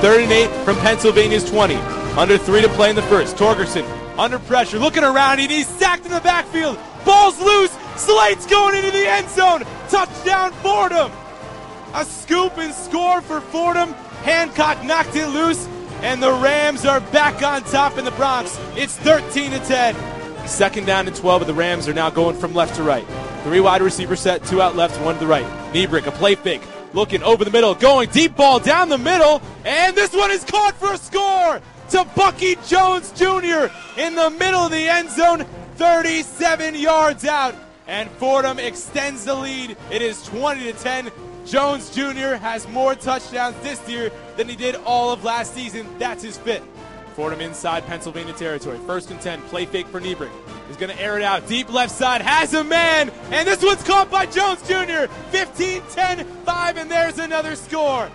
Third and eight from Pennsylvania's 20. Under three to play in the first. Torgerson under pressure, looking around, and he's sacked in the backfield. Ball's loose. Slade's going into the end zone. Touchdown, Fordham. A scoop and score for Fordham. Hancock knocked it loose, and the Rams are back on top in the Bronx. It's 13 to 10. Second down and 12, but the Rams are now going from left to right. Three wide receiver set, two out left, one to the right. Nebrich, a play fake, looking over the middle, going deep ball down the middle, and this one is caught for a score to Bucky Jones Jr. in the middle of the end zone, 37 yards out, and Fordham extends the lead. It is 20 to 10. Jones Jr. has more touchdowns this year than he did all of last season. That's his fifth. Fordham inside Pennsylvania territory. First and 10, play fake for Nebrich. He's going to air it out. Deep left side, has a man, and this one's caught by Jones Jr. 15 10 5, and there's another score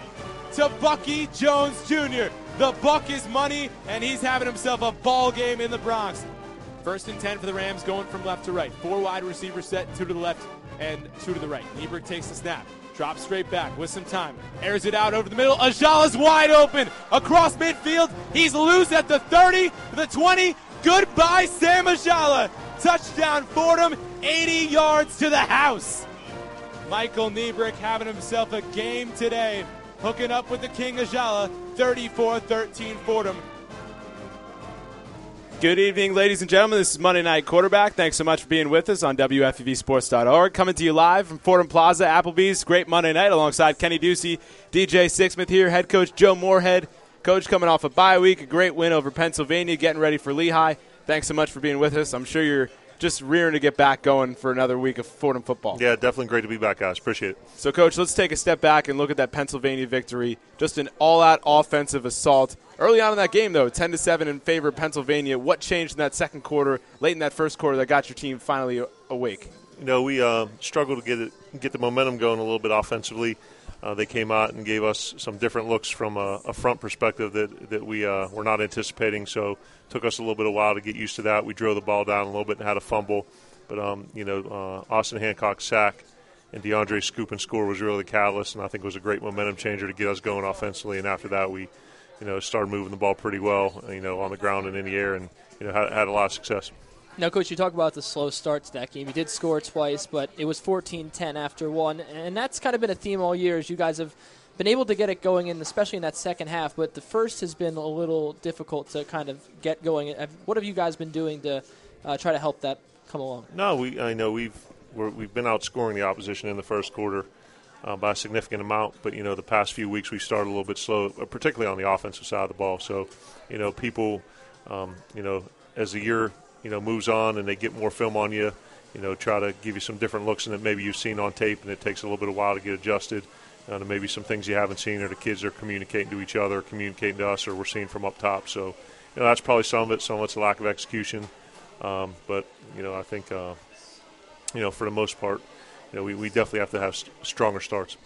to Bucky Jones Jr. The buck is money, and he's having himself a ball game in the Bronx. First and 10 for the Rams, going from left to right. Four wide receiver set, two to the left and two to the right. Nebrich takes the snap. Drops straight back with some time. Airs it out over the middle. Ajala's wide open across midfield. He's loose at the 30, the 20. Goodbye, Sam Ajala. Touchdown, Fordham. 80 yards to the house. Michael Nebrich having himself a game today. Hooking up with the King Ajala. 34 13 Fordham. Good evening, ladies and gentlemen. This is Monday Night Quarterback. Thanks so much for being with us on WFUVSports.org. Coming to you live from Fordham Plaza, Applebee's. Great Monday night alongside Kenny Ducey, DJ Sixsmith here, head coach Joe Moorhead. Coach coming off a bye week, a great win over Pennsylvania, getting ready for Lehigh. Thanks so much for being with us. I'm sure you're just rearing to get back going for another week of Fordham football. Yeah, definitely great to be back, guys. Appreciate it. So, Coach, let's take a step back and look at that Pennsylvania victory. Just an all-out offensive assault. Early on in that game, though, 10 to 7 in favor of Pennsylvania. What changed in that second quarter, late in that first quarter, that got your team finally awake? You know, we uh, struggled to get it, get the momentum going a little bit offensively. Uh, they came out and gave us some different looks from a, a front perspective that that we uh, were not anticipating. So took us a little bit of while to get used to that. We drove the ball down a little bit and had a fumble, but um, you know, uh, Austin Hancock's sack and DeAndre scoop and score was really the catalyst, and I think it was a great momentum changer to get us going offensively. And after that, we you know started moving the ball pretty well, you know, on the ground and in the air, and you know had, had a lot of success. Now, Coach, you talk about the slow start to that game. You did score twice, but it was 14-10 after one, and that's kind of been a theme all year. As you guys have been able to get it going, in especially in that second half, but the first has been a little difficult to kind of get going. What have you guys been doing to uh, try to help that come along? No, we I know we've we have been outscoring the opposition in the first quarter. Uh, by a significant amount, but you know the past few weeks we started a little bit slow, uh, particularly on the offensive side of the ball. So, you know, people, um, you know, as the year you know moves on and they get more film on you, you know, try to give you some different looks and that maybe you've seen on tape, and it takes a little bit of while to get adjusted. Uh, to maybe some things you haven't seen, or the kids are communicating to each other, communicating to us, or we're seeing from up top. So, you know, that's probably some of it. Some of it's a lack of execution, um, but you know, I think, uh, you know, for the most part, you know, we, we definitely have to have st- stronger starts.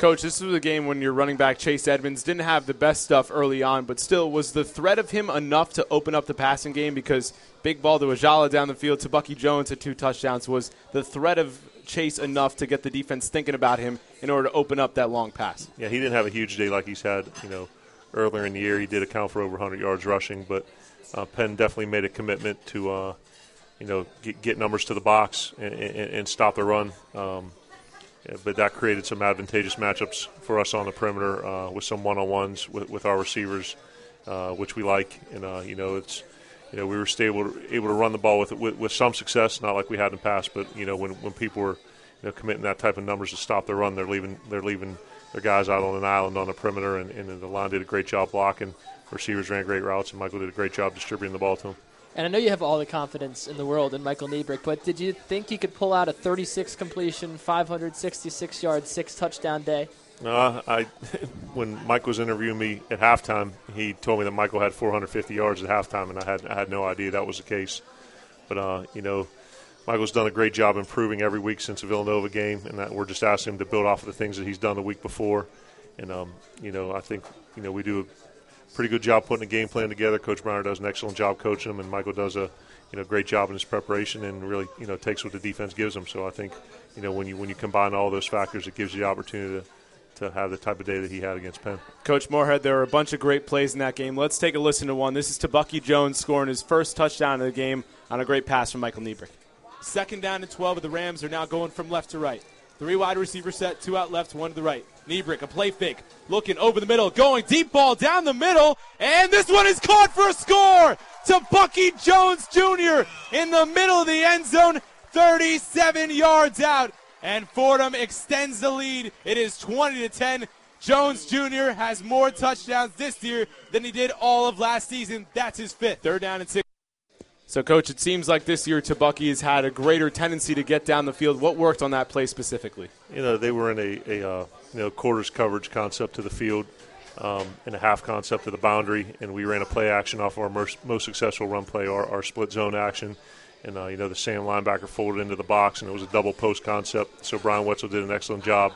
Coach, this was a game when your running back Chase Edmonds didn't have the best stuff early on, but still was the threat of him enough to open up the passing game because big ball to Ajala down the field to Bucky Jones at two touchdowns was the threat of Chase enough to get the defense thinking about him in order to open up that long pass. Yeah, he didn't have a huge day like he's had, you know, earlier in the year. He did account for over 100 yards rushing, but uh, Penn definitely made a commitment to, uh, you know, get, get, numbers to the box and, and, and stop the run. Um, but that created some advantageous matchups for us on the perimeter uh, with some one-on-ones with, with our receivers, uh, which we like. And uh, you know, it's you know we were stable, able to run the ball with, with, with some success, not like we had in the past. But you know, when when people were you know committing that type of numbers to stop their run, they're leaving they're leaving their guys out on an island on the perimeter, and, and the line did a great job blocking. Receivers ran great routes, and Michael did a great job distributing the ball to them. And I know you have all the confidence in the world in Michael Nebrich, but did you think he could pull out a 36 completion, 566 yard, six touchdown day? No, I. When Mike was interviewing me at halftime, he told me that Michael had 450 yards at halftime, and I had I had no idea that was the case. But uh, you know, Michael's done a great job improving every week since the Villanova game, and that we're just asking him to build off of the things that he's done the week before. And um, you know, I think you know we do pretty good job putting a game plan together. Coach Briner does an excellent job coaching them, and Michael does a you know great job in his preparation and really you know takes what the defense gives him. So I think you know when you when you combine all those factors, it gives you the opportunity to to have the type of day that he had against Penn. Coach Moorhead, there were a bunch of great plays in that game. Let's take a listen to one. This is to Bucky Jones scoring his first touchdown of the game on a great pass from Michael Nebrich. Second down and 12 of the Rams are now going from left to right. Three wide receiver set, two out left, one to the right. Nebrich, a play fake, looking over the middle, going deep ball down the middle, and this one is caught for a score to Bucky Jones Jr. in the middle of the end zone, 37 yards out, and Fordham extends the lead. It is 20 to 10. Jones Jr. has more touchdowns this year than he did all of last season. That's his fifth. Third down and six. So, Coach, it seems like this year Tebucky has had a greater tendency to get down the field. What worked on that play specifically? You know, they were in a, a uh, you know quarters coverage concept to the field, um, and a half concept to the boundary, and we ran a play action off our most, most successful run play, our, our split zone action. And uh, you know, the Sam linebacker folded into the box, and it was a double post concept. So Brian Wetzel did an excellent job,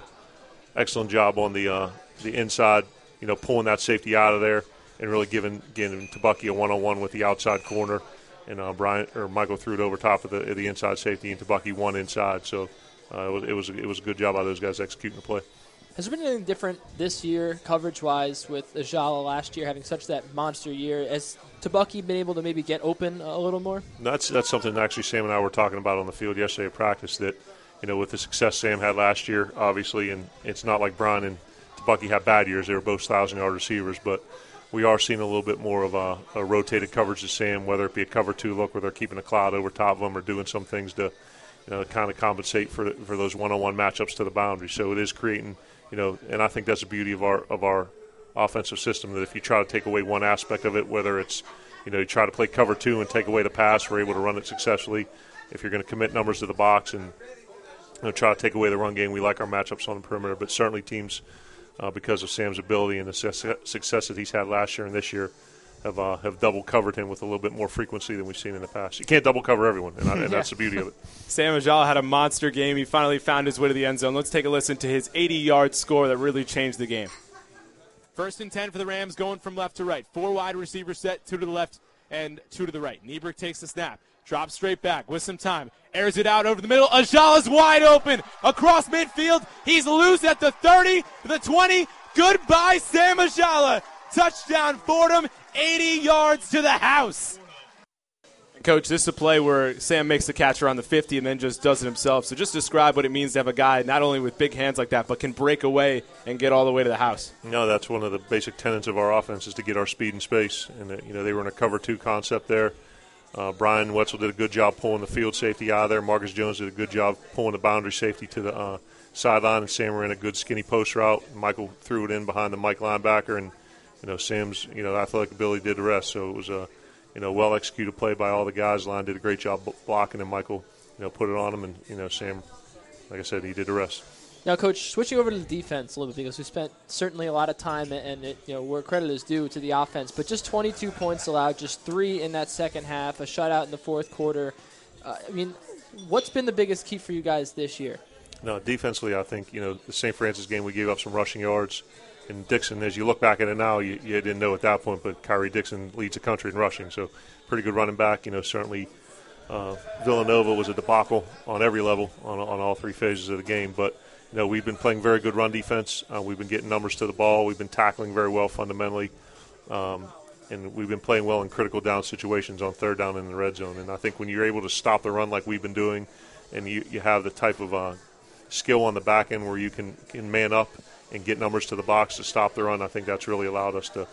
excellent job on the uh, the inside. You know, pulling that safety out of there and really giving giving Tebucky a one on one with the outside corner and uh, Brian or Michael threw it over top of the the inside safety, and Tebucky one inside. So uh, it was it was it was a good job by those guys executing the play. Has there been anything different this year, coverage wise, with Ajala last year having such that monster year? Has Tebucky been able to maybe get open a little more? That's that's something actually Sam and I were talking about on the field yesterday at practice. That you know with the success Sam had last year, obviously, and it's not like Brian and Tebucky had bad years. They were both thousand yard receivers, but we are seeing a little bit more of a, a, rotated coverage to Sam, whether it be a cover two look where they're keeping a cloud over top of them or doing some things to, you know, kind of compensate for for those one-on-one matchups to the boundary. So it is creating, you know, and I think that's the beauty of our of our offensive system that if you try to take away one aspect of it, whether it's, you know, you try to play cover two and take away the pass, we're able to run it successfully. If you're going to commit numbers to the box and you know, try to take away the run game, we like our matchups on the perimeter, but certainly teams uh, because of Sam's ability and the success that he's had last year and this year. Have, uh, have double covered him with a little bit more frequency than we've seen in the past. You can't double cover everyone, and, and yeah. that's the beauty of it. Sam Ajala had a monster game. He finally found his way to the end zone. Let's take a listen to his 80 yard score that really changed the game. First and 10 for the Rams going from left to right. Four wide receiver set, two to the left and two to the right. Nebrich takes the snap. Drops straight back with some time. Airs it out over the middle. Ajala's wide open across midfield. He's loose at the 30, the 20. Goodbye, Sam Ajala. Touchdown Fordham, 80 yards to the house. Coach, this is a play where Sam makes the catch around the 50 and then just does it himself. So just describe what it means to have a guy not only with big hands like that, but can break away and get all the way to the house. No, that's one of the basic tenets of our offense is to get our speed and space. And, uh, you know, they were in a cover two concept there. Uh, Brian Wetzel did a good job pulling the field safety out of there. Marcus Jones did a good job pulling the boundary safety to the uh, sideline, and Sam ran a good skinny post route. Michael threw it in behind the Mike linebacker, and you know Sam's you know athletic ability did the rest. So it was a you know well executed play by all the guys. Line did a great job blocking, and Michael you know put it on him, and you know Sam, like I said, he did the rest. Now, Coach, switching over to the defense a little bit because we spent certainly a lot of time and it, you know where credit is due to the offense, but just 22 points allowed, just three in that second half, a shutout in the fourth quarter. Uh, I mean, what's been the biggest key for you guys this year? No, defensively, I think you know the St. Francis game we gave up some rushing yards, and Dixon. As you look back at it now, you, you didn't know at that point, but Kyrie Dixon leads the country in rushing, so pretty good running back. You know, certainly. Uh, Villanova was a debacle on every level on, on all three phases of the game, but you know, we've been playing very good run defense. Uh, we've been getting numbers to the ball. We've been tackling very well fundamentally. Um, and we've been playing well in critical down situations on third down in the red zone. And I think when you're able to stop the run like we've been doing, and you, you have the type of uh, skill on the back end where you can, can man up and get numbers to the box to stop the run, I think that's really allowed us to,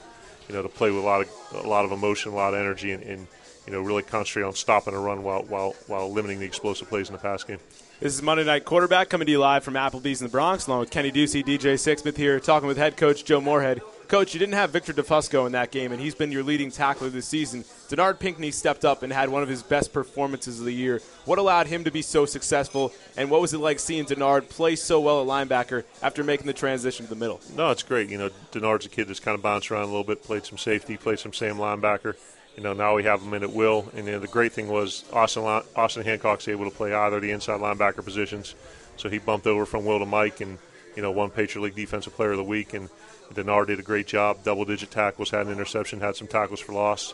you know, to play with a lot of a lot of emotion, a lot of energy, and, and you know, really concentrate on stopping a run while while while limiting the explosive plays in the pass game. This is Monday Night Quarterback coming to you live from Applebee's in the Bronx, along with Kenny Ducey, DJ Sixsmith here, talking with head coach Joe Moorhead. Coach, you didn't have Victor DeFusco in that game, and he's been your leading tackler this season. Denard Pinkney stepped up and had one of his best performances of the year. What allowed him to be so successful, and what was it like seeing Denard play so well at linebacker after making the transition to the middle? No, it's great. You know, Denard's a kid that's kind of bounced around a little bit, played some safety, played some Sam linebacker you know, now we have him in at will. And you know, the great thing was Austin Austin Hancock's able to play either the inside linebacker positions, so he bumped over from Will to Mike, and you know, won Patriot League Defensive Player of the Week. And Denard did a great job, double-digit tackles, had an interception, had some tackles for loss.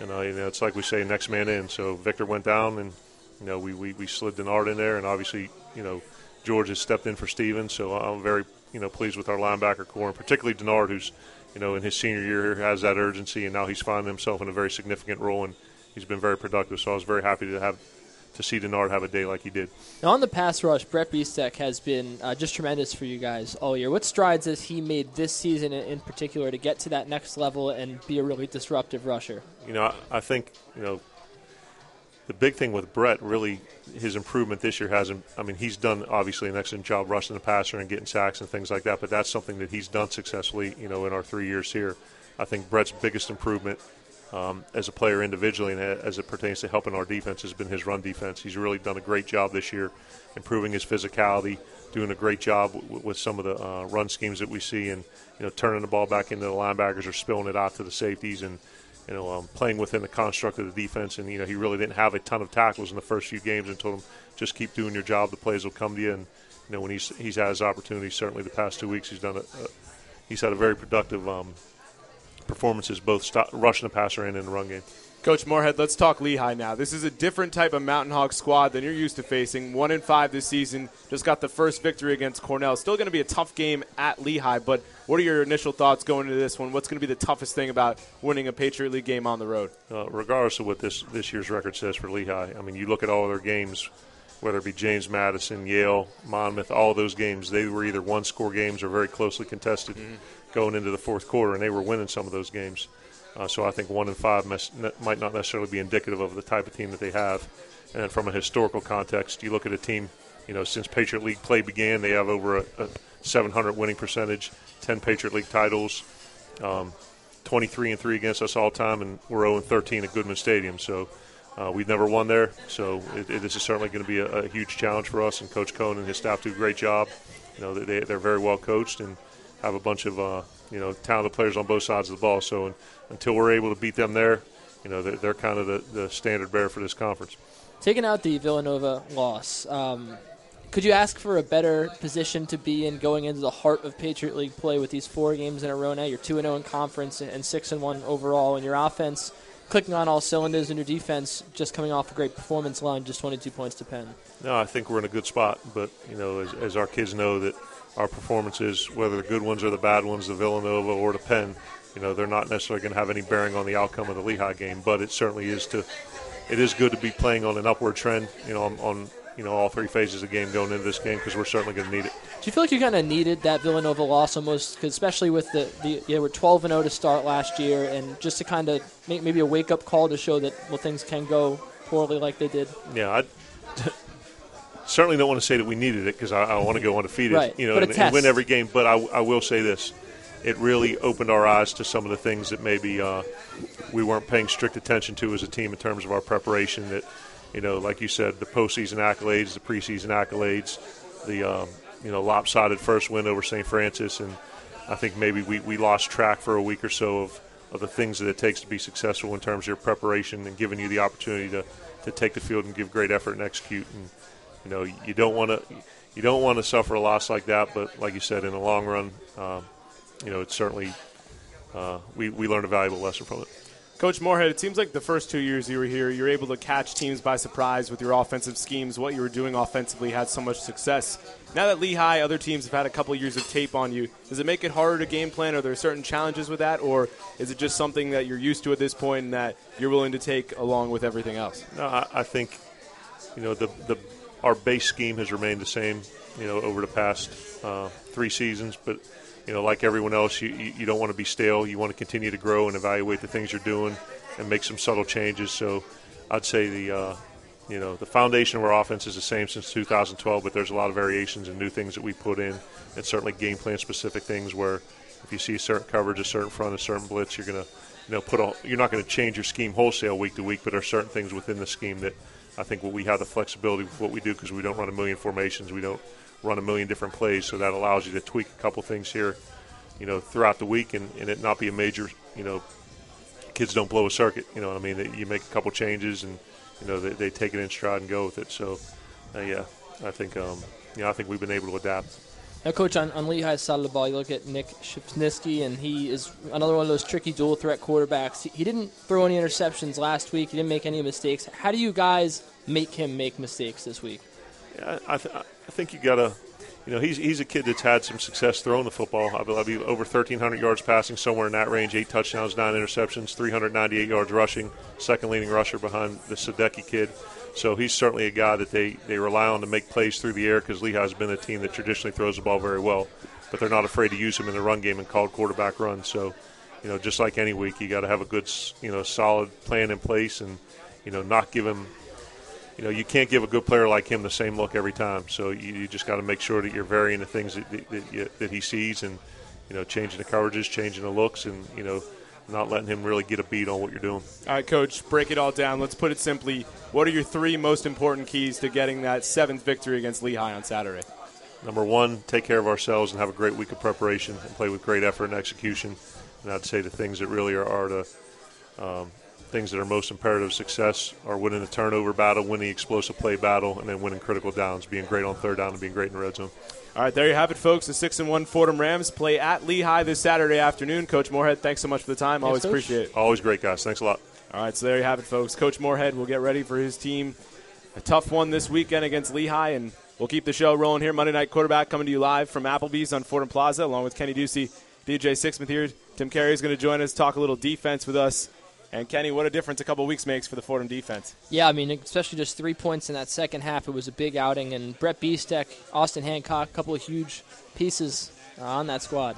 And uh, you know, it's like we say, next man in. So Victor went down, and you know, we, we, we slid Denard in there, and obviously, you know, George has stepped in for Stevens. So I'm very you know pleased with our linebacker corps, and particularly Denard, who's you know in his senior year has that urgency, and now he's finding himself in a very significant role, and he's been very productive. So I was very happy to have to see Denard have a day like he did. Now on the pass rush, Brett Biestek has been uh, just tremendous for you guys all year. What strides has he made this season in particular to get to that next level and be a really disruptive rusher? You know, I, I think you know the big thing with Brett, really, his improvement this year hasn't. I mean, he's done obviously an excellent job rushing the passer and getting sacks and things like that. But that's something that he's done successfully, you know, in our three years here. I think Brett's biggest improvement um, as a player individually and as it pertains to helping our defense has been his run defense. He's really done a great job this year, improving his physicality, doing a great job w- with some of the uh, run schemes that we see, and you know, turning the ball back into the linebackers or spilling it out to the safeties and you know, um, playing within the construct of the defense. And, you know, he really didn't have a ton of tackles in the first few games and told him, just keep doing your job. The plays will come to you. And, you know, when he's, he's had his opportunities, certainly the past two weeks, he's done it. He's had a very productive um, performances, both stop, rushing the passer and in the run game. Coach Moorhead, let's talk Lehigh now. This is a different type of Mountain Hawk squad than you're used to facing. One in five this season, just got the first victory against Cornell. Still going to be a tough game at Lehigh, but what are your initial thoughts going into this one? What's going to be the toughest thing about winning a Patriot League game on the road? Uh, regardless of what this this year's record says for Lehigh, I mean, you look at all of their games, whether it be James Madison, Yale, Monmouth, all those games, they were either one score games or very closely contested mm-hmm. going into the fourth quarter, and they were winning some of those games. Uh, so I think one and five mes- might not necessarily be indicative of the type of team that they have. And then from a historical context, you look at a team, you know, since Patriot League play began, they have over a, a 700 winning percentage, 10 Patriot League titles, um, 23 and three against us all time, and we're 0 and 13 at Goodman Stadium. So. Uh, we've never won there, so it, it, this is certainly going to be a, a, huge challenge for us. And Coach Coen and his staff do a great job. You know, they, they're very well coached and have a bunch of uh, you know talented players on both sides of the ball. So until we're able to beat them there, you know, they're, they're kind of the, the, standard bearer for this conference. Taking out the Villanova loss, um, could you ask for a better position to be in going into the heart of Patriot League play with these four games in a row now? You're 2 and 0 in conference and 6 and 1 overall, and your offense clicking on all cylinders, in your defense just coming off a great performance line, just 22 points to Penn. No, I think we're in a good spot, but, you know, as, as our kids know, that our performances, whether the good ones or the bad ones, the Villanova or the Penn, you know, they're not necessarily going to have any bearing on the outcome of the Lehigh game, but it certainly is to, it is good to be playing on an upward trend, you know, on, on you know all three phases of the game going into this game because we're certainly going to need it. Do you feel like you kind of needed that Villanova loss almost, cause especially with the, the yeah, we're 12 and 0 to start last year, and just to kind of make maybe a wake up call to show that well things can go poorly like they did. Yeah, I certainly don't want to say that we needed it because I, I, want to go undefeated, right. you know, and, and, win every game. But I, I will say this: it really opened our eyes to some of the things that maybe uh, we weren't paying strict attention to as a team in terms of our preparation. That, you know, like you said, the postseason accolades, the preseason accolades, the um, you know lopsided first win over St. Francis, and I think maybe we, we lost track for a week or so of, of the things that it takes to be successful in terms of your preparation and giving you the opportunity to, to take the field and give great effort and execute. And you know, you don't want to you don't want to suffer a loss like that, but like you said, in the long run, um, you know, it's certainly uh, we we learned a valuable lesson from it. Coach Moorhead, it seems like the first two years you were here, you were able to catch teams by surprise with your offensive schemes. What you were doing offensively had so much success. Now that Lehigh, other teams have had a couple years of tape on you, does it make it harder to game plan? Are there certain challenges with that, or is it just something that you're used to at this point and that you're willing to take along with everything else? No, I, I think you know the the our base scheme has remained the same, you know, over the past uh, three seasons, but you know, like everyone else, you, you don't want to be stale. You want to continue to grow and evaluate the things you're doing and make some subtle changes. So I'd say the, uh, you know, the foundation of our offense is the same since 2012, but there's a lot of variations and new things that we put in, and certainly game plan specific things where if you see a certain coverage, a certain front, a certain blitz, you're going to, you know, put all, you're not going to change your scheme wholesale week to week, but there are certain things within the scheme that I think we have the flexibility with what we do because we don't run a million formations. We don't run a million different plays, so that allows you to tweak a couple things here, you know, throughout the week, and, and it not be a major, you know, kids don't blow a circuit. You know what I mean? You make a couple changes, and you know they, they take it in stride and go with it. So, uh, yeah, I think um, you know I think we've been able to adapt. Now, coach, on, on Lehigh's side of the ball, you look at Nick Shafnisky, and he is another one of those tricky dual threat quarterbacks. He, he didn't throw any interceptions last week. He didn't make any mistakes. How do you guys make him make mistakes this week? Yeah, I, th- I think you gotta you know, he's he's a kid that's had some success throwing the football. I believe over 1,300 yards passing, somewhere in that range, eight touchdowns, nine interceptions, 398 yards rushing, second leading rusher behind the Sadecki kid. So he's certainly a guy that they, they rely on to make plays through the air because Lehigh's been a team that traditionally throws the ball very well, but they're not afraid to use him in the run game and called quarterback run. So, you know, just like any week, you got to have a good, you know, solid plan in place and, you know, not give him you know, you can't give a good player like him the same look every time. So you, you just got to make sure that you're varying the things that, that, that, that, he sees and, you know, changing the coverages, changing the looks, and, you know, not letting him really get a beat on what you're doing. All right, Coach, break it all down. Let's put it simply. What are your three most important keys to getting that seventh victory against Lehigh on Saturday? Number one, take care of ourselves and have a great week of preparation and play with great effort and execution. And I'd say the things that really are, are the um, things that are most imperative success are winning the turnover battle, winning the explosive play battle, and then winning critical downs, being great on third down and being great in the red zone. All right, there you have it, folks. The six and one Fordham Rams play at Lehigh this Saturday afternoon. Coach Moorhead, thanks so much for the time. Always Coach. appreciate it. Always great, guys. Thanks a lot. All right, so there you have it, folks. Coach Moorhead will get ready for his team. A tough one this weekend against Lehigh, and we'll keep the show rolling here. Monday Night Quarterback coming to you live from Applebee's on Fordham Plaza, along with Kenny Ducey, DJ Sixsmith here. Tim Carey is going to join us, talk a little defense with us. And Kenny, what a difference a couple weeks makes for the Fordham defense. Yeah, I mean, especially just three points in that second half. It was a big outing, and Brett Biestek, Austin Hancock, a couple of huge pieces on that squad.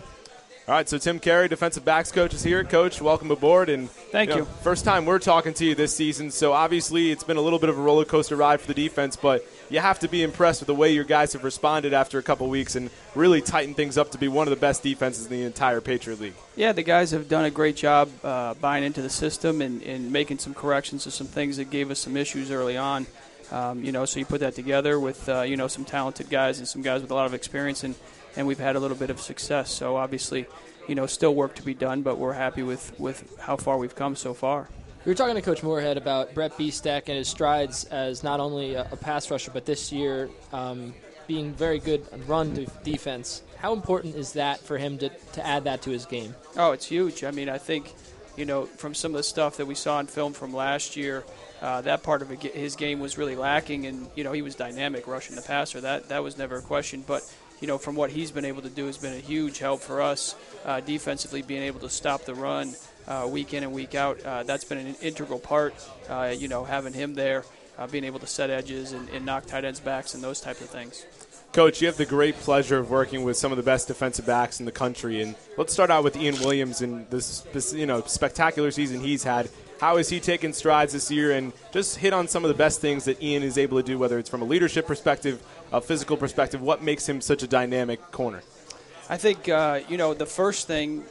All right, so Tim Carey, defensive backs coach, is here. Coach, welcome aboard. And Thank know, you. First time we're talking to you this season, so obviously it's been a little bit of a roller coaster ride for the defense, but you have to be impressed with the way your guys have responded after a couple weeks and really tightened things up to be one of the best defenses in the entire Patriot League. Yeah, the guys have done a great job uh, buying into the system and, and making some corrections to some things that gave us some issues early on. Um, you know, so you put that together with uh, you know some talented guys and some guys with a lot of experience, and, and we've had a little bit of success. So obviously, you know, still work to be done, but we're happy with, with how far we've come so far. We were talking to Coach Moorhead about Brett Biestek and his strides as not only a, a pass rusher, but this year um, being very good on run de- defense. How important is that for him to, to add that to his game? Oh, it's huge. I mean, I think, you know, from some of the stuff that we saw in film from last year, uh, that part of his game was really lacking, and you know he was dynamic rushing the passer. That that was never a question. But you know, from what he's been able to do, has been a huge help for us uh, defensively, being able to stop the run uh, week in and week out. Uh, that's been an integral part. Uh, you know, having him there, uh, being able to set edges and, and knock tight ends backs and those types of things. Coach, you have the great pleasure of working with some of the best defensive backs in the country, and let's start out with Ian Williams and this, this you know spectacular season he's had. How has he taken strides this year, and just hit on some of the best things that Ian is able to do, whether it's from a leadership perspective, a physical perspective. What makes him such a dynamic corner? I think uh, you know the first thing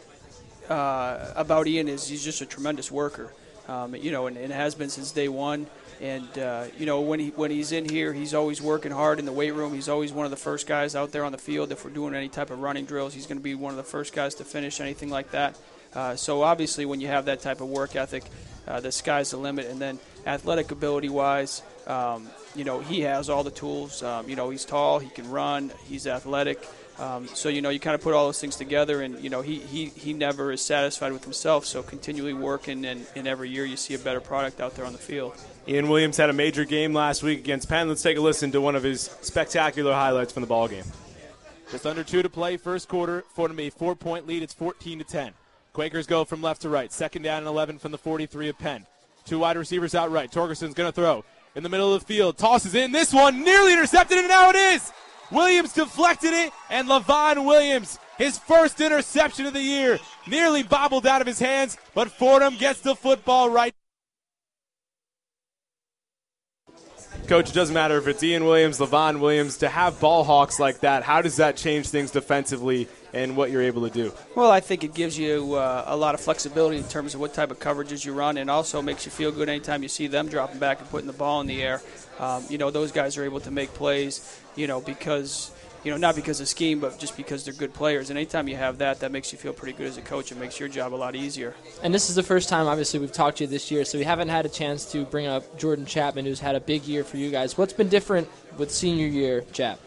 uh, about Ian is he's just a tremendous worker. Um, you know, and, and, has been since day one. And uh, you know, when he when he's in here, he's always working hard in the weight room. He's always one of the first guys out there on the field. If we're doing any type of running drills, he's going to be one of the first guys to finish anything like that. Uh, so obviously, when you have that type of work ethic, uh, the sky's the limit. And then athletic ability wise, um, you know, he has all the tools. Um, you know, he's tall, he can run, he's athletic. Um, so you know, you kind of put all those things together, and you know, he, he, he never is satisfied with himself. So continually working, and, and every year you see a better product out there on the field. Ian Williams had a major game last week against Penn. Let's take a listen to one of his spectacular highlights from the ball game. Just under two to play, first quarter. Fordham a four-point lead. It's 14 to 10. Quakers go from left to right. Second down and 11 from the 43 of Penn. Two wide receivers out right. Torgerson's going to throw in the middle of the field. Tosses in. This one nearly intercepted, and now it is. Williams deflected it, and Levon Williams, his first interception of the year, nearly bobbled out of his hands, but Fordham gets the football right. Coach, it doesn't matter if it's Ian Williams, Levon Williams, to have ball hawks like that, how does that change things defensively and what you're able to do? Well, I think it gives you uh, a lot of flexibility in terms of what type of coverages you run, and also makes you feel good anytime you see them dropping back and putting the ball in the air. Um, you know, those guys are able to make plays, you know, because you know, not because of scheme, but just because they're good players. And anytime you have that, that makes you feel pretty good as a coach. It makes your job a lot easier. And this is the first time, obviously, we've talked to you this year, so we haven't had a chance to bring up Jordan Chapman, who's had a big year for you guys. What's been different with senior year, Chap?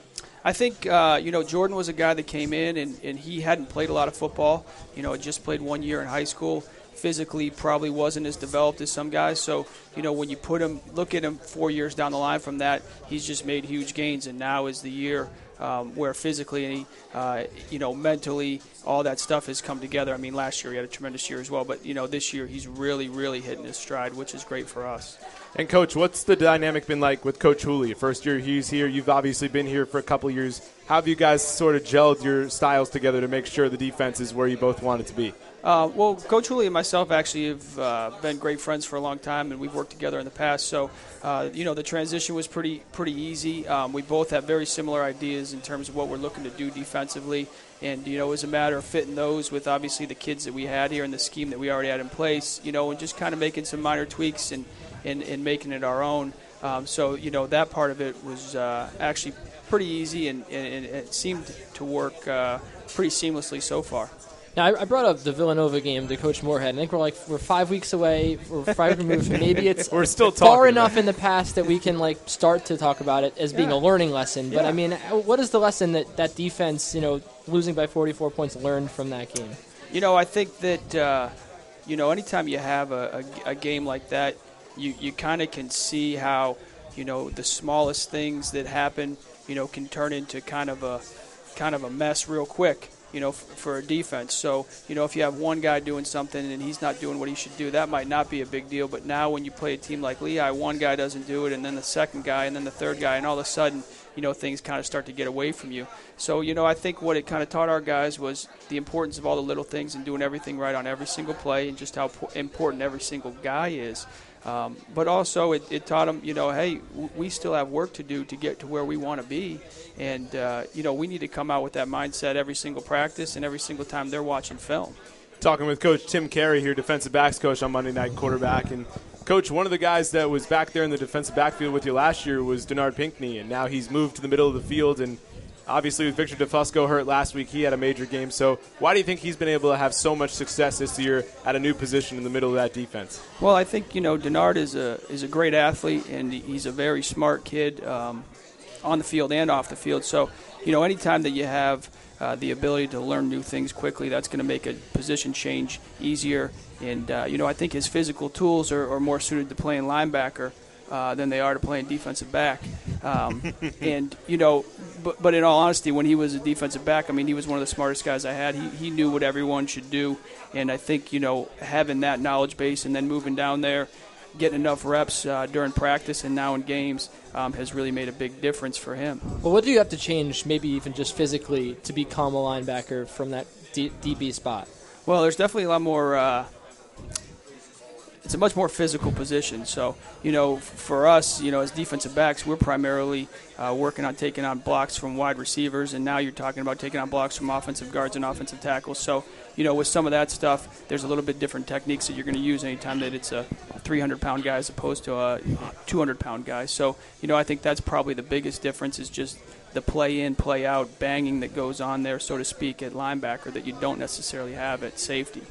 I think uh, you know Jordan was a guy that came in and, and he hadn't played a lot of football. You know, just played one year in high school. Physically, probably wasn't as developed as some guys. So you know, when you put him, look at him four years down the line from that, he's just made huge gains. And now is the year um, where physically, and uh, you know, mentally, all that stuff has come together. I mean, last year he had a tremendous year as well, but you know, this year he's really, really hitting his stride, which is great for us. And coach, what's the dynamic been like with Coach Hooley? First year he's here, you've obviously been here for a couple years. How have you guys sort of gelled your styles together to make sure the defense is where you both want it to be? Uh, well, Coach Hooley and myself actually have uh, been great friends for a long time, and we've worked together in the past. So, uh, you know, the transition was pretty pretty easy. Um, we both have very similar ideas in terms of what we're looking to do defensively, and you know, it was a matter of fitting those with obviously the kids that we had here and the scheme that we already had in place. You know, and just kind of making some minor tweaks and and, and making it our own. Um, so, you know, that part of it was uh, actually pretty easy, and, and, and, it seemed to work uh, pretty seamlessly so far. Now, I, I brought up the Villanova game to Coach Moorhead. I think we're like we're five weeks away. We're five removed. Maybe it's we're still far enough in the past that we can like start to talk about it as being yeah. a learning lesson. But yeah. I mean, what is the lesson that that defense, you know, losing by 44 points, learned from that game? You know, I think that uh, you know, anytime you have a, a, a game like that, you you kind of can see how you know the smallest things that happen, you know, can turn into kind of a kind of a mess real quick you know, for a defense. So, you know, if you have one guy doing something and he's not doing what he should do, that might not be a big deal. But now when you play a team like Lehigh, one guy doesn't do it, and then the second guy, and then the third guy, and all of a sudden, you know, things kind of start to get away from you. So, you know, I think what it kind of taught our guys was the importance of all the little things and doing everything right on every single play and just how important every single guy is. Um, but also, it, it, taught them, you know, hey, we still have work to do to get to where we want to be. And, uh, you know, we need to come out with that mindset every single practice and every single time they're watching film. Talking with Coach Tim Carey here, defensive backs coach on Monday Night Quarterback. And, Coach, one of the guys that was back there in the defensive backfield with you last year was Denard Pinkney. And now he's moved to the middle of the field and Obviously, with Victor DeFusco hurt last week, he had a major game. So, why do you think he's been able to have so much success this year at a new position in the middle of that defense? Well, I think you know Denard is a is a great athlete and he's a very smart kid um, on the field and off the field. So, you know, anytime that you have uh, the ability to learn new things quickly, that's going to make a position change easier. And uh, you know, I think his physical tools are, are more suited to playing linebacker uh, than they are to playing defensive back. Um, and you know, but but in all honesty, when he was a defensive back, I mean, he was one of the smartest guys I had. He he knew what everyone should do, and I think you know having that knowledge base and then moving down there. Getting enough reps uh, during practice and now in games um, has really made a big difference for him. Well, what do you have to change, maybe even just physically, to become a linebacker from that D- DB spot? Well, there's definitely a lot more uh, it's a much more physical position. So, you know, for us, you know, as defensive backs, we're primarily uh, working on taking on blocks from wide receivers, and now you're talking about taking on blocks from offensive guards and offensive tackles. So, you know, with some of that stuff, there's a little bit different techniques that you're going to use anytime that it's a 300 pound guy as opposed to a 200 pound guy. So, you know, I think that's probably the biggest difference is just the play in, play out banging that goes on there, so to speak, at linebacker that you don't necessarily have at safety.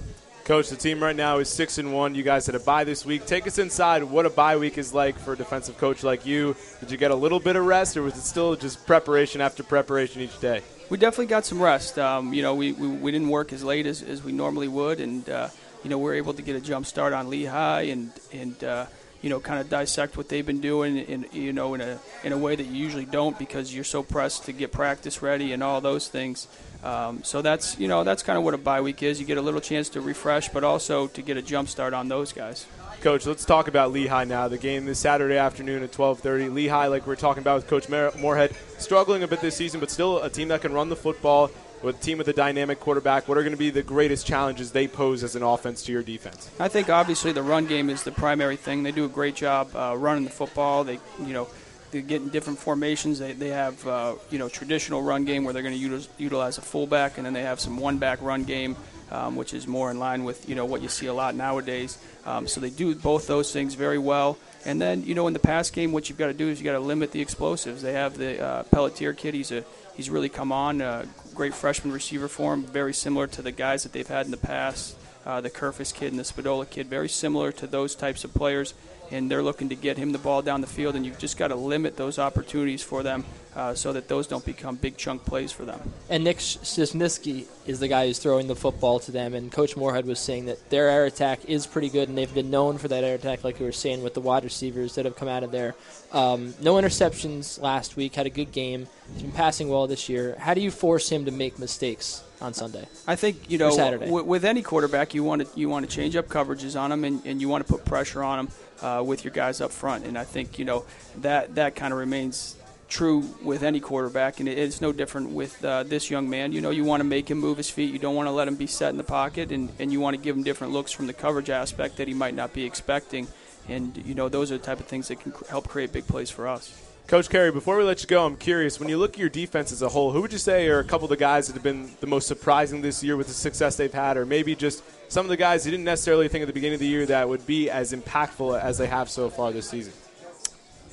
Coach, the team right now is six and one. You guys had a bye this week. Take us inside what a bye week is like for a defensive coach like you. Did you get a little bit of rest, or was it still just preparation after preparation each day? We definitely got some rest. Um, you know, we, we, we, didn't work as late as, as we normally would, and uh, you know we are able to get a jump start on Lehigh and and uh, you know kind of dissect what they've been doing in you know in a in a way that you usually don't because you're so pressed to get practice ready and all those things. Um, so that's you know that's kind of what a bye week is. You get a little chance to refresh, but also to get a jump start on those guys. Coach, let's talk about Lehigh now. The game this Saturday afternoon at 12:30. Lehigh, like we are talking about with Coach Moorhead, struggling a bit this season, but still a team that can run the football. With a team with a dynamic quarterback, what are going to be the greatest challenges they pose as an offense to your defense? I think obviously the run game is the primary thing. They do a great job uh, running the football. They, you know, they get in different formations. They, they have uh, you know traditional run game where they're going to utilize a fullback, and then they have some one back run game, um, which is more in line with you know what you see a lot nowadays. Um, so they do both those things very well. And then you know in the pass game, what you've got to do is you got to limit the explosives. They have the uh, Pelletier kid. He's a he's really come on. A great freshman receiver for him, very similar to the guys that they've had in the past. Uh, the Kerfis kid and the Spadola kid, very similar to those types of players and they're looking to get him the ball down the field, and you've just got to limit those opportunities for them uh, so that those don't become big chunk plays for them. And Nick Shafnisky is the guy who's throwing the football to them, and Coach Moorhead was saying that their air attack is pretty good, and they've been known for that air attack, like you were saying with the wide receivers that have come out of there. Um, no interceptions last week, had a good game. He's been passing well this year. How do you force him to make mistakes? On Sunday. I think you know w- with any quarterback, you want to you want to change up coverages on them, and, and you want to put pressure on them uh, with your guys up front. And I think you know that that kind of remains true with any quarterback, and it's no different with uh, this young man. You know, you want to make him move his feet. You don't want to let him be set in the pocket, and, and you want to give him different looks from the coverage aspect that he might not be expecting. And you know, those are the type of things that can help create big plays for us. Coach Carey, before we let you go, I'm curious. When you look at your defense as a whole, who would you say are a couple of the guys that have been the most surprising this year with the success they've had, or maybe just some of the guys you didn't necessarily think at the beginning of the year that would be as impactful as they have so far this season?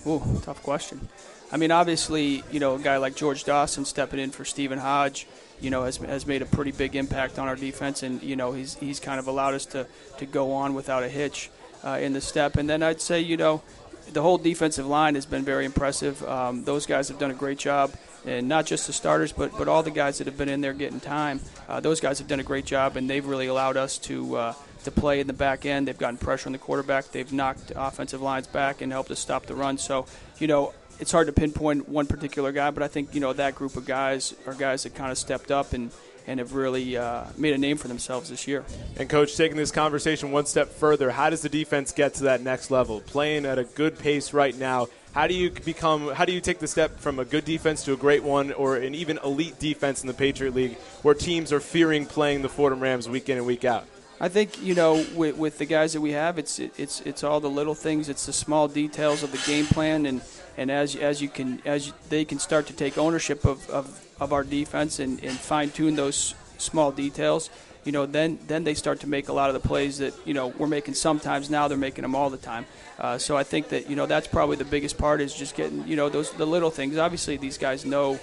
Ooh, tough question. I mean, obviously, you know, a guy like George Dawson stepping in for Stephen Hodge, you know, has, has made a pretty big impact on our defense, and you know, he's he's kind of allowed us to to go on without a hitch uh, in the step. And then I'd say, you know the whole defensive line has been very impressive. Um, those guys have done a great job, and not just the starters, but but all the guys that have been in there getting time. Uh, those guys have done a great job, and they've really allowed us to uh, to play in the back end. They've gotten pressure on the quarterback. They've knocked offensive lines back and helped us stop the run. So you know. It's hard to pinpoint one particular guy, but I think you know that group of guys are guys that kind of stepped up and, and have really uh, made a name for themselves this year. And, Coach, taking this conversation one step further, how does the defense get to that next level? Playing at a good pace right now, how do you become? How do you take the step from a good defense to a great one, or an even elite defense in the Patriot League, where teams are fearing playing the Fordham Rams week in and week out? I think you know with, with the guys that we have, it's it, it's it's all the little things, it's the small details of the game plan, and, and as as you can as they can start to take ownership of, of of our defense and, and fine tune those small details, you know, then then they start to make a lot of the plays that you know we're making sometimes. Now they're making them all the time. Uh, so I think that you know that's probably the biggest part is just getting you know those the little things. Obviously, these guys know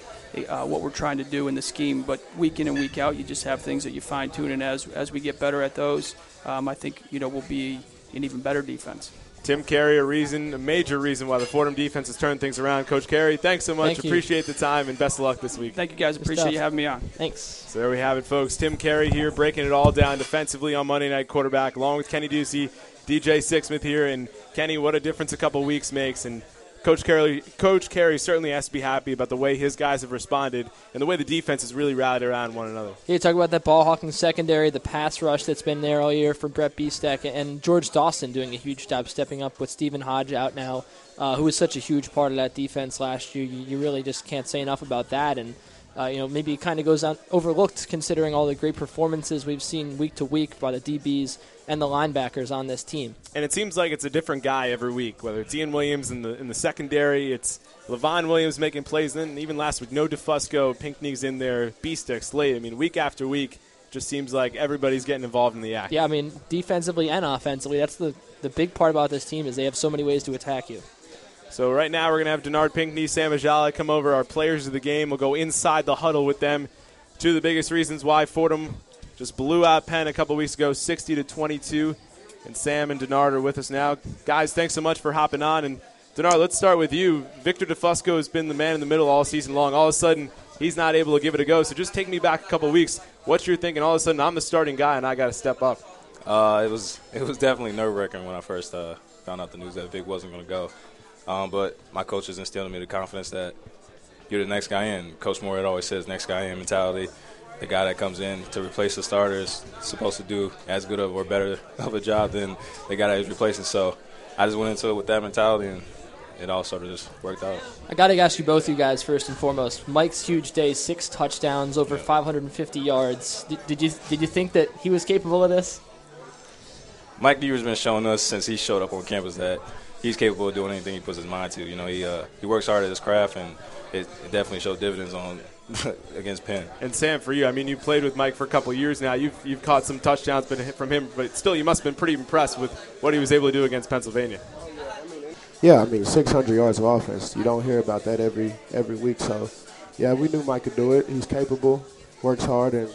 uh, what we're trying to do in the scheme, but week in and week out, you just have things that you fine tune, and as as we get better at those, um, I think you know we'll be an even better defense. Tim Carey, a reason, a major reason why the Fordham defense has turned things around. Coach Carey, thanks so much. Appreciate the time and best of luck this week. Thank you guys. Appreciate you having me on. Thanks. So there we have it, folks. Tim Carey here breaking it all down defensively on Monday Night Quarterback, along with Kenny Ducey, DJ Sixsmith here, and Kenny, what a difference a couple weeks makes. And Coach Carey, Coach Carey certainly has to be happy about the way his guys have responded and the way the defense has really rallied around one another. You talk about that ball hawking secondary, the pass rush that's been there all year for Brett Biestek, and George Dawson doing a huge job stepping up with Stephen Hodge out now, uh, who was such a huge part of that defense last year. You, you really just can't say enough about that. And uh, you know, maybe it kind of goes on overlooked considering all the great performances we've seen week to week by the DBs and the linebackers on this team. And it seems like it's a different guy every week, whether it's Ian Williams in the in the secondary, it's Levon Williams making plays. Then even last week, no DeFusco, Pinkney's in there, Biestek, Slade. I mean, week after week, just seems like everybody's getting involved in the act. Yeah, I mean, defensively and offensively, that's the the big part about this team is they have so many ways to attack you. So right now we're going to have Denard Pinkney, Sam Ajala come over, our players of the game. We'll go inside the huddle with them. Two of the biggest reasons why Fordham just blew out Penn a couple weeks ago, 60 to 22. And Sam and Denard are with us now. Guys, thanks so much for hopping on. And Denard, let's start with you. Victor DeFusco has been the man in the middle all season long. All of a sudden, he's not able to give it a go. So just take me back a couple weeks. What you're thinking? All of a sudden, I'm the starting guy, and I got to step up. Uh, it was it was definitely nerve wracking when I first uh, found out the news that Vic wasn't going to go. Um, but my coaches instilled in me the confidence that you're the next guy in. Coach Moore always says next guy in mentality. The guy that comes in to replace the starter is supposed to do as good of or better of a job than the guy that he's replacing. So I just went into it with that mentality and it all sort of just worked out. I got to ask you both, you guys, first and foremost. Mike's huge day, six touchdowns, over 550 yards. Did, did, you did you think that he was capable of this? Mike Deaver's been showing us since he showed up on campus that he's capable of doing anything he puts his mind to. You know, he uh, he works hard at his craft, and it, it definitely showed dividends on against Penn. And Sam, for you, I mean, you played with Mike for a couple years now. You've you've caught some touchdowns from him, but still, you must have been pretty impressed with what he was able to do against Pennsylvania. Yeah, I mean, 600 yards of offense. You don't hear about that every every week. So, yeah, we knew Mike could do it. He's capable, works hard, and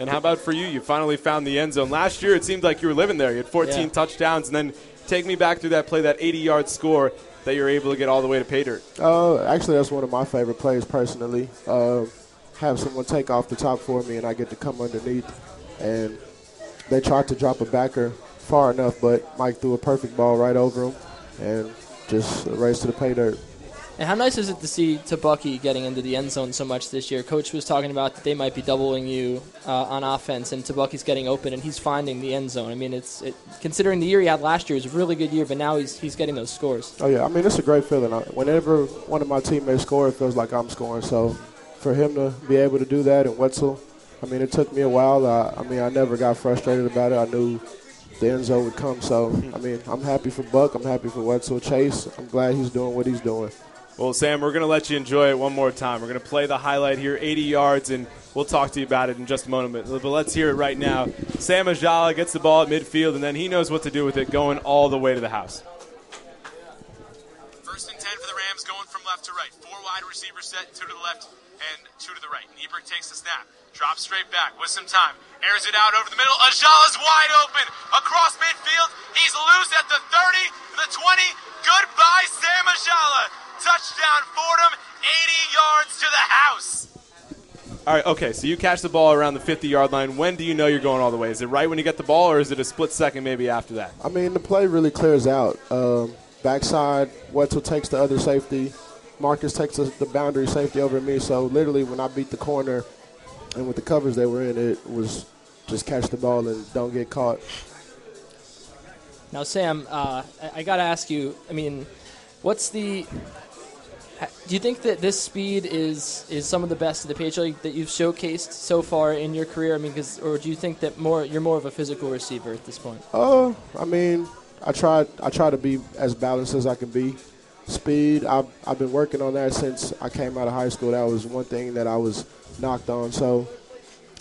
And how about for you? You finally found the end zone. Last year, it seemed like you were living there. You had 14 Yeah. touchdowns, and then take me back through that play, that 80-yard score that you're able to get all the way to pay dirt. Uh, actually, that's one of my favorite plays personally. Uh, have someone take off the top for me, and I get to come underneath. And they tried to drop a backer far enough, but Mike threw a perfect ball right over him, and just a race to the pay dirt. And how nice is it to see Tebucky getting into the end zone so much this year? Coach was talking about that they might be doubling you uh, on offense, and Tebucky's getting open and he's finding the end zone. I mean, it's it, considering the year he had last year was a really good year, but now he's he's getting those scores. Oh yeah, I mean it's a great feeling. Whenever one of my teammates score, it feels like I'm scoring. So for him to be able to do that and Wetzel, I mean it took me a while. I, I mean I never got frustrated about it. I knew the end zone would come. So I mean I'm happy for Buck. I'm happy for Wetzel. Chase. I'm glad he's doing what he's doing. Well, Sam, we're going to let you enjoy it one more time. We're going to play the highlight here, 80 yards, and we'll talk to you about it in just a moment. But let's hear it right now. Sam Ajala gets the ball at midfield, and then he knows what to do with it going all the way to the house. First and 10 for the Rams going from left to right. Four wide receiver set, two to the left and two to the right. Nebrich takes the snap, drops straight back with some time, airs it out over the middle. Ajala's wide open across midfield. He's loose at the 30, the 20. Goodbye, Sam Ajala. Touchdown, Fordham, 80 yards to the house. All right, okay, so you catch the ball around the 50 yard line. When do you know you're going all the way? Is it right when you get the ball, or is it a split second maybe after that? I mean the play really clears out. Um, backside, Wetzel takes the other safety. Marcus takes the, the boundary safety over me. So literally when I beat the corner and with the covers they were in, it was just catch the ball and don't get caught. Now, Sam, uh, I, I got to ask you. I mean, what's the? Do you think that this speed is is some of the best of the PHL that you've showcased so far in your career? I mean, 'cause- or do you think that more you're more of a physical receiver at this point? Uh, I mean, I try I try to be as balanced as I can be. Speed, I've, I've been working on that since I came out of high school. That was one thing that I was knocked on. So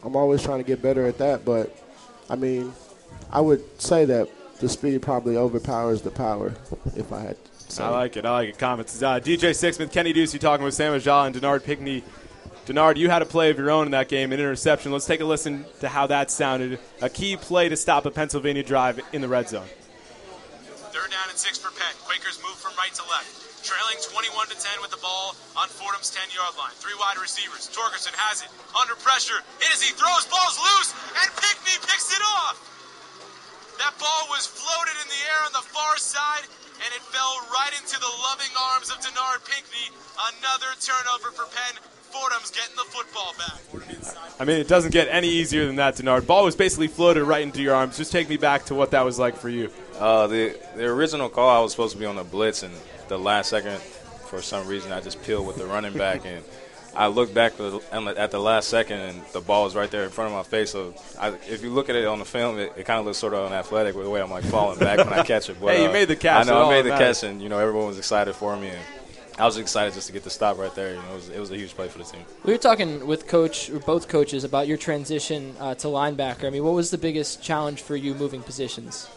I'm always trying to get better at that. But I mean, I would say that the speed probably overpowers the power if I had to say. I like it. I like it. Comments. Uh, DJ Sixsmith, Kenny Ducey talking with Sam Ajala and Denard Pinkney. Denard, you had a play of your own in that game, an interception. Let's take a listen to how that sounded. A key play to stop a Pennsylvania drive in the red zone. Third down and six for Penn. Quakers move from right to left. Trailing 21 to 10 with the ball on Fordham's 10 yard line. Three wide receivers. Torgersen has it under pressure. It is he throws, ball's loose, and Pinkney picks it off. That ball was floated in the air on the far side, and it fell right into the loving arms of Denard Pinkney. Another turnover for Penn. Fordham's getting the football back. I mean, it doesn't get any easier than that, Denard. Ball was basically floated right into your arms. Just take me back to what that was like for you. Uh, the the original call, I was supposed to be on a blitz, and the last second, for some reason, I just peeled with the running back, and I looked back at the last second, and the ball was right there in front of my face. So, I, if you look at it on the film, it, it kind of looks sort of unathletic with the way I'm like falling back when I catch it. But, Hey, you uh, made the catch. I know I made the matters. catch, and you know everyone was excited for me, and I was excited just to get the stop right there. You know, it was, it was a huge play for the team. We were talking with coach, or both coaches, about your transition uh, to linebacker. I mean, what was the biggest challenge for you moving positions?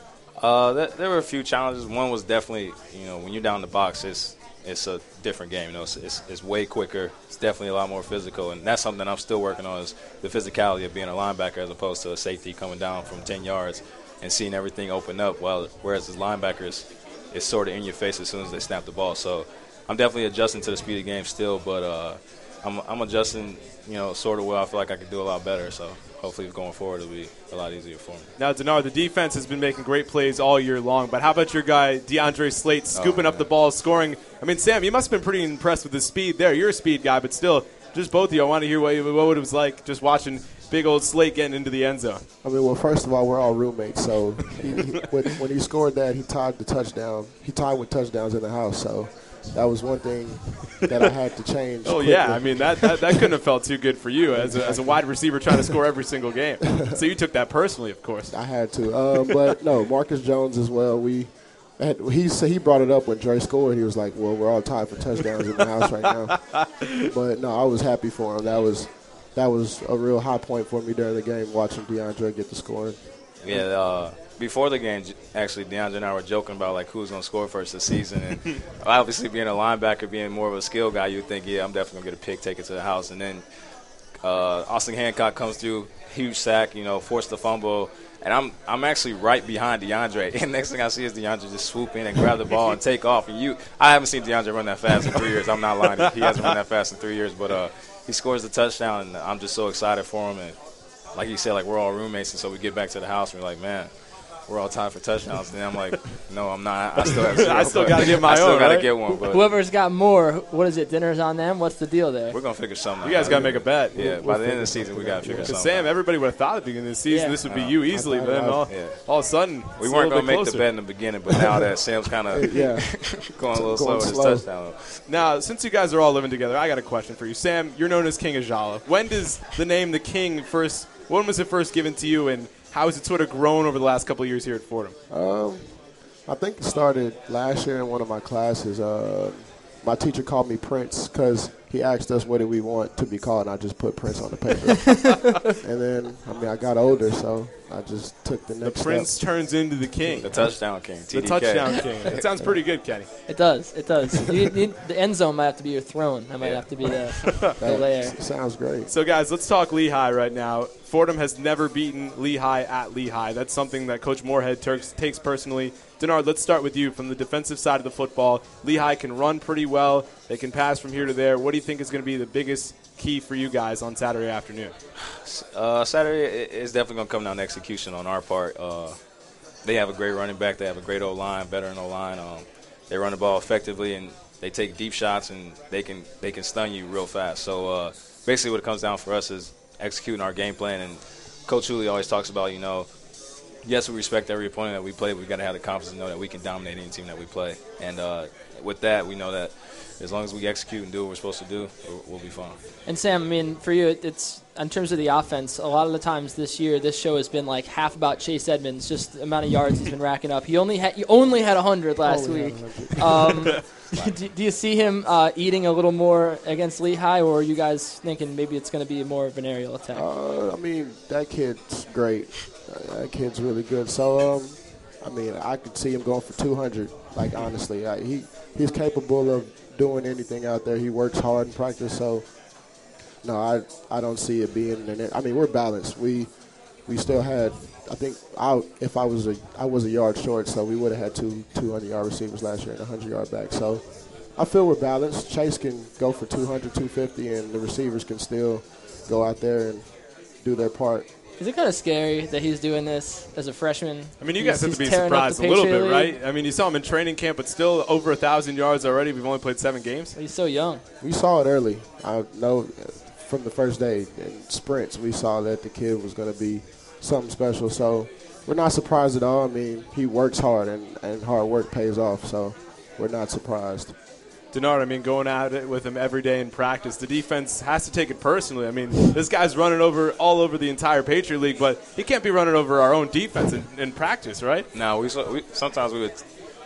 Uh, there, there were a few challenges. One was definitely, you know, when you're down the box, it's it's a different game. You know, it's, it's, it's way quicker. It's definitely a lot more physical, and that's something I'm still working on is the physicality of being a linebacker as opposed to a safety coming down from 10 yards and seeing everything open up. While whereas as linebackers, it's sort of in your face as soon as they snap the ball. So I'm definitely adjusting to the speed of the game still, but uh, I'm I'm adjusting, you know, sort of where I feel like I could do a lot better. So hopefully going forward it'll be a lot easier for me. Now, Denard, the defense has been making great plays all year long, but how about your guy, DeAndre Slade, oh, scooping up the ball, scoring? I mean, Sam, you must have been pretty impressed with his speed there. You're a speed guy, but still, just both of you, I want to hear what, what it was like just watching big old Slade getting into the end zone. I mean, well, first of all, we're all roommates. So he, he, when, when he scored that, he tied the touchdown. He tied with touchdowns in the house. So that was one thing that I had to change. Oh, yeah. I mean, that, that, that couldn't have felt too good for you as a, as a wide receiver trying to score every single game. So you took that personally, of course. I had to. Um, but no, Marcus Jones as well. We had, he said he brought it up when Dre scored. He was like, "Well, we're all tied for touchdowns in the house right now." But no, I was happy for him. That was that was a real high point for me during the game watching DeAndre get the scoring. Yeah, uh, before the game, actually, DeAndre and I were joking about like who's going to score first this season, and obviously being a linebacker, being more of a skill guy, you'd think, yeah, I'm definitely going to get a pick, take it to the house, and then Uh, Austin Hancock comes through, huge sack, you know, forced the fumble. And I'm I'm actually right behind DeAndre. And next thing I see is DeAndre just swoop in and grab the ball and take off. And you, I haven't seen DeAndre run that fast in three years. I'm not lying. He hasn't run that fast in three years. But uh, he scores the touchdown, and I'm just so excited for him. And like you said, like we're all roommates, and so we get back to the house and we're like, man, we're all tied for touchdowns. And I'm like, no, I'm not. I still have zero, I still gotta get my I still own, gotta right? get one. But Whoever's got more, what is it? Dinner's on them. What's the deal there? we're gonna figure something. You guys out. got to make a bet. Yeah, by the end of the season, we gotta figure Because something. Sam, out. everybody would have thought at the beginning of the season Yeah. this would be uh, you easily, but then all, Yeah. all of a sudden we it's a weren't little gonna bit make closer. the bet in the beginning, but now that Sam's kind of Yeah. going a little Going slow with his slow. touchdown. Now, since you guys are all living together, I got a question for you. Sam, you're known as King Ajala. When does the name the King first? When was it first given to you, and how has it sort of grown over the last couple of years here at Fordham? Um, I think it started last year in one of my classes. Uh, my teacher called me Prince because he asked us what did we want to be called, and I just put Prince on the paper. and then, I mean, I got older, so I just took the The next Prince step. turns into the King, The touchdown king, the touchdown King. That sounds pretty good, Kenny. It does. It does. you, you, the end zone might have to be your throne. That might Yeah. have to be the, the layer. sounds great. So, guys, let's talk Lehigh right now. Fordham has never beaten Lehigh at Lehigh. That's something that Coach Moorhead Turks takes personally. Denard, let's start with you from the defensive side of the football. Lehigh can run pretty well. They can pass from here to there. What do you think is going to be the biggest key for you guys on Saturday afternoon? Uh, Saturday is definitely going to come down to execution on our part. Uh, they have a great running back. They have a great O line, veteran O line. Um, they run the ball effectively and they take deep shots and they can they can stun you real fast. So uh, basically, what it comes down for us is executing our game plan. And Coach Hooley always talks about, you know, yes, we respect every opponent that we play. But we got to have the confidence to know that we can dominate any team that we play. And uh, with that, we know that as long as we execute and do what we're supposed to do, we'll, we'll be fine. And Sam, I mean, for you, it's in terms of the offense. A lot of the times this year, this show has been like half about Chase Edmonds, just the amount of yards he's been racking up. He only had he only had hundred last Only week. had 100. Um, do, do you see him uh, eating a little more against Lehigh, or are you guys thinking maybe it's going to be more of an aerial attack? Uh, I mean, that kid's great. Uh, that kid's really good. So, um, I mean, I could see him going for 200. Like honestly, I, he he's capable of doing anything out there. He works hard in practice. So, no, I I don't see it being. An, I mean, we're balanced. We we still had. I think I if I was a I was a yard short, so we would have had two 200 yard receivers last year and a 100 yard back. So. I feel we're balanced. Chase can go for 200, 250, and the receivers can still go out there and do their part. Is it kind of scary that he's doing this as a freshman? I mean, you He's- guys have to be surprised a little bit, League. right? I mean, you saw him in training camp, but still over a thousand yards already. We've only played seven games. He's so young. We saw it early. I know uh, from the first day in sprints, we saw that the kid was going to be something special. So we're not surprised at all. I mean, he works hard, and, and hard work pays off. So we're not surprised. Denard, I mean, going at it with him every day in practice, the defense has to take it personally. I mean, this guy's running over all over the entire Patriot League, but he can't be running over our own defense in, in practice, right? Now we, we sometimes we would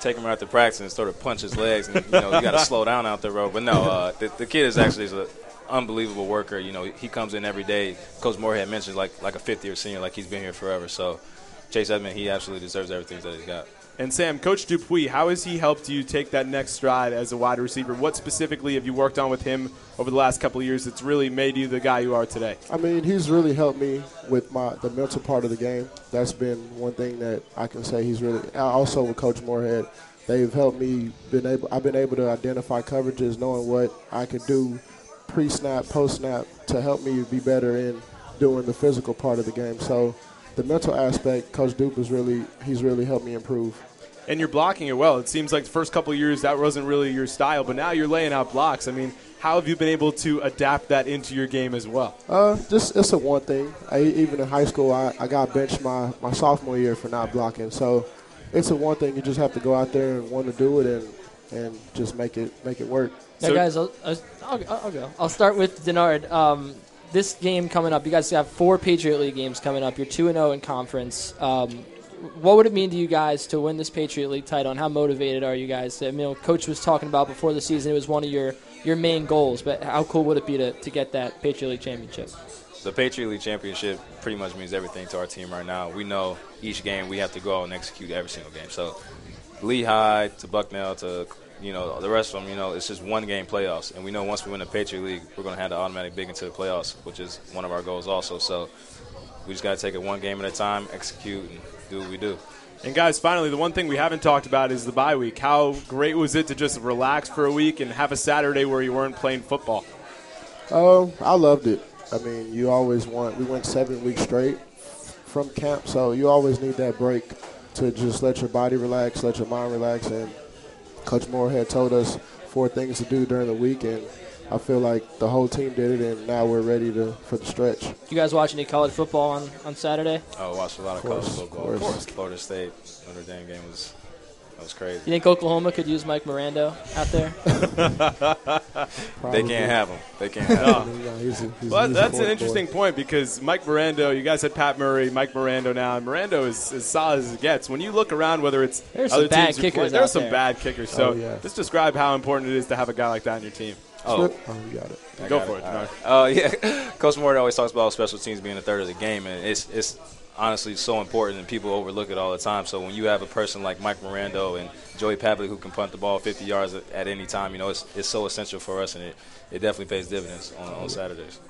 take him out to practice and sort of punch his legs, and you know you got to slow down out there, bro. But no, uh, the, the kid is actually is an unbelievable worker. You know, he comes in every day. Coach Moorhead mentioned like like a fifth year senior, like he's been here forever. So Chase Edmond, he absolutely deserves everything that he's got. And Sam, Coach Dupuis, how has he helped you take that next stride as a wide receiver? What specifically have you worked on with him over the last couple of years that's really made you the guy you are today? I mean, he's really helped me with my the mental part of the game. That's been one thing that I can say he's really. Also with Coach Moorhead, they've helped me. Been able, I've been able to identify coverages, knowing what I could do pre-snap, post-snap to help me be better in doing the physical part of the game. So the mental aspect, Coach Dupe is really he's really helped me improve. And you're blocking it well. It seems like the first couple of years that wasn't really your style, but now you're laying out blocks. I mean, how have you been able to adapt that into your game as well? Uh, just it's a one thing. I, even in high school, I, I got benched my, my sophomore year for not blocking. So it's a one thing. You just have to go out there and want to do it and and just make it make it work. Now, So- guys, I'll, I'll, I'll, I'll go. I'll start with Denard. Um, this game coming up, you guys have four Patriot League games coming up. You're 2 and 0 in conference. Um, what would it mean to you guys to win this Patriot League title, and how motivated are you guys? I mean, Coach was talking about before the season, it was one of your, your main goals, but how cool would it be to, to get that Patriot League championship? The Patriot League championship pretty much means everything to our team right now. We know each game we have to go out and execute every single game. So Lehigh to Bucknell to you know, the rest of them, you know, it's just one game playoffs. And we know once we win the Patriot League, we're going to have the automatic big into the playoffs, which is one of our goals also. So we just got to take it one game at a time, execute, and do what we do. And guys, finally, the one thing we haven't talked about is the bye week. How great was it to just relax for a week and have a Saturday where you weren't playing football? Oh, I loved it. I mean, you always want. We went seven weeks straight from camp, so you always need that break to just let your body relax, let your mind relax. And Coach Moorhead told us four things to do during the week, and I feel like the whole team did it, and now we're ready to for the stretch. You guys watch any college football on, on Saturday? Oh, watched a lot of, Of course, college football. of Of course. course. Florida State, Notre Dame game was that was crazy. You think Oklahoma could use Mike Mirando out there? They can't have him. They can't have them. Yeah, he's a- he's- Well, that's an boy. interesting point because Mike Mirando, you guys had Pat Murray, Mike Mirando now, and Mirando is as solid as it gets. When you look around, whether it's There's other some bad teams who play- kickers there's out some there. bad kickers. So Oh, yeah. just describe how important it is to have a guy like that on your team. Oh, Oh, you got it. I Go got for it, All Denard. right. Uh, yeah, Coach Moore always talks about special teams being a third of the game, and it's it's honestly so important, and people overlook it all the time. So when you have a person like Mike Mirando and Joey Pavlik who can punt the ball 50 yards at, any time, you know, it's it's so essential for us, and it, it definitely pays dividends on, on Saturdays.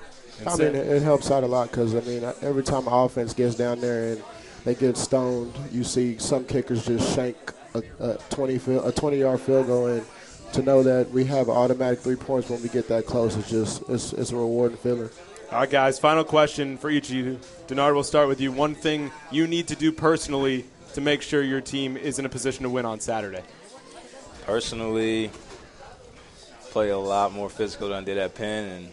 I mean, it, helps out a lot because I mean, every time our offense gets down there and they get stoned, you see some kickers just shank a, a twenty field, a twenty yard field goal, and to know that we have automatic three points when we get that close is just it's, it's a rewarding feeling. All right, guys. Final question for each of you. Denard, we'll start with you. One thing you need to do personally to make sure your team is in a position to win on Saturday. Personally, play a lot more physical than I did at Penn, and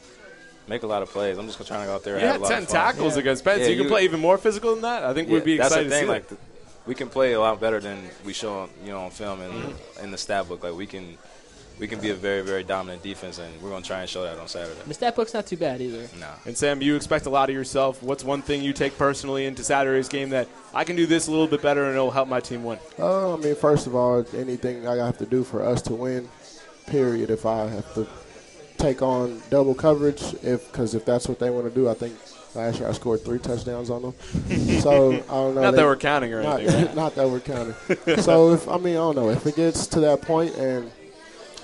make a lot of plays. I'm just trying to go out there and You have had a lot ten of fun. tackles Yeah. against Penn, so Yeah, you can play even more physical than that. I think Yeah, we'd be that's excited the thing. to see Like, that. the, we can play a lot better than we show, on, you know, on film and Mm-hmm. in the stat book. Like we can, we can be a very, very dominant defense, and we're gonna try and show that on Saturday. The stat book's not too bad either. No. And Sam, you expect a lot of yourself. What's one thing you take personally into Saturday's game that I can do this a little bit better and it'll help my team win? Uh, I mean, first of all, anything I have to do for us to win, period. If I have to take on double coverage, if because if that's what they want to do, I think last year I scored three touchdowns on them. so I don't know. Not they- that we're counting or not, anything. right? not that we're counting. so if I mean I don't know if it gets to that point and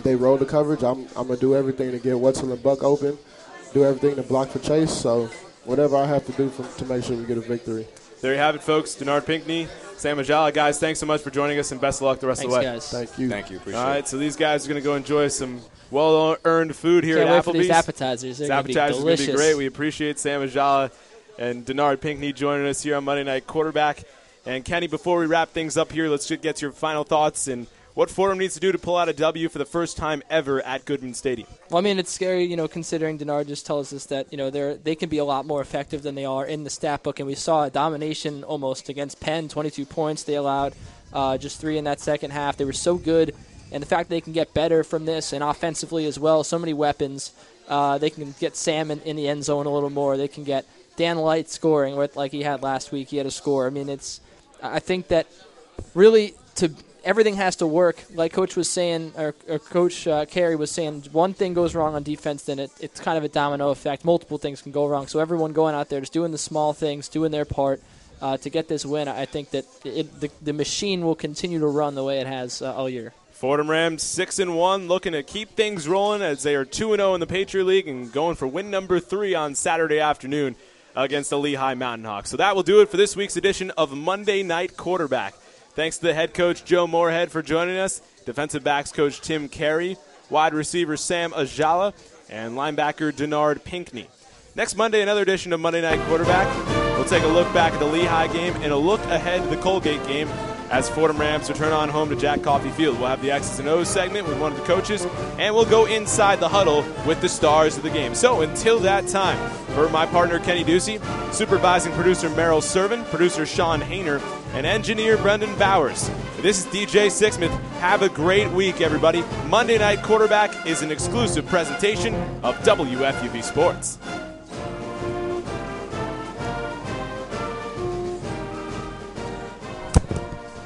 they roll the coverage, I'm I'm gonna do everything to get Wetzel and Buck open, do everything to block for Chase. So whatever I have to do for, to make sure we get a victory. There you have it, folks. Denard Pinkney, Sam Ajala. Guys, thanks so much for joining us and best of luck the rest Thanks, of the way. guys. Thank you. Thank you. Appreciate All it. so these guys are going to go enjoy some well earned food here Can't at wait for Applebee's. these appetizers. These appetizers are going to be great. We appreciate Sam Ajala and Denard Pinkney joining us here on Monday Night Quarterback. And Kenny, before we wrap things up here, let's just get to your final thoughts and what Fordham needs to do to pull out a W for the first time ever at Goodman Stadium. Well, I mean, it's scary, you know, considering Denard just tells us that you know they're they can be a lot more effective than they are in the stat book, and we saw a domination almost against Penn, 22 points they allowed, uh, just three in that second half. They were so good, and the fact that they can get better from this and offensively as well, so many weapons. Uh, they can get Sam in, in the end zone a little more. They can get Dan Light scoring with like he had last week. He had a score. I mean, it's I think that really to everything has to work. Like Coach was saying, or, or Coach uh, Carey was saying, one thing goes wrong on defense, then it, it's kind of a domino effect. Multiple things can go wrong. So everyone going out there just doing the small things, doing their part uh, to get this win. I think that it, the, the machine will continue to run the way it has uh, all year. Fordham Rams six and one, looking to keep things rolling as they are two and zero in the Patriot League and going for win number three on Saturday afternoon against the Lehigh Mountain Hawks. So that will do it for this week's edition of Monday Night Quarterback. Thanks to the head coach Joe Moorhead for joining us, defensive backs coach Tim Carey, wide receiver Sam Ajala, and linebacker Denard Pinkney. Next Monday, another edition of Monday Night Quarterback. We'll take a look back at the Lehigh game and a look ahead to the Colgate game as Fordham Rams return on home to Jack Coffey Field. We'll have the X's and O's segment with one of the coaches, and we'll go inside the huddle with the stars of the game. So until that time, for my partner Kenny Ducey, supervising producer Merrill Servin, producer Sean Hayner, and engineer Brendan Bowers. This is DJ Sixsmith. Have a great week, everybody. Monday Night Quarterback is an exclusive presentation of WFUV Sports.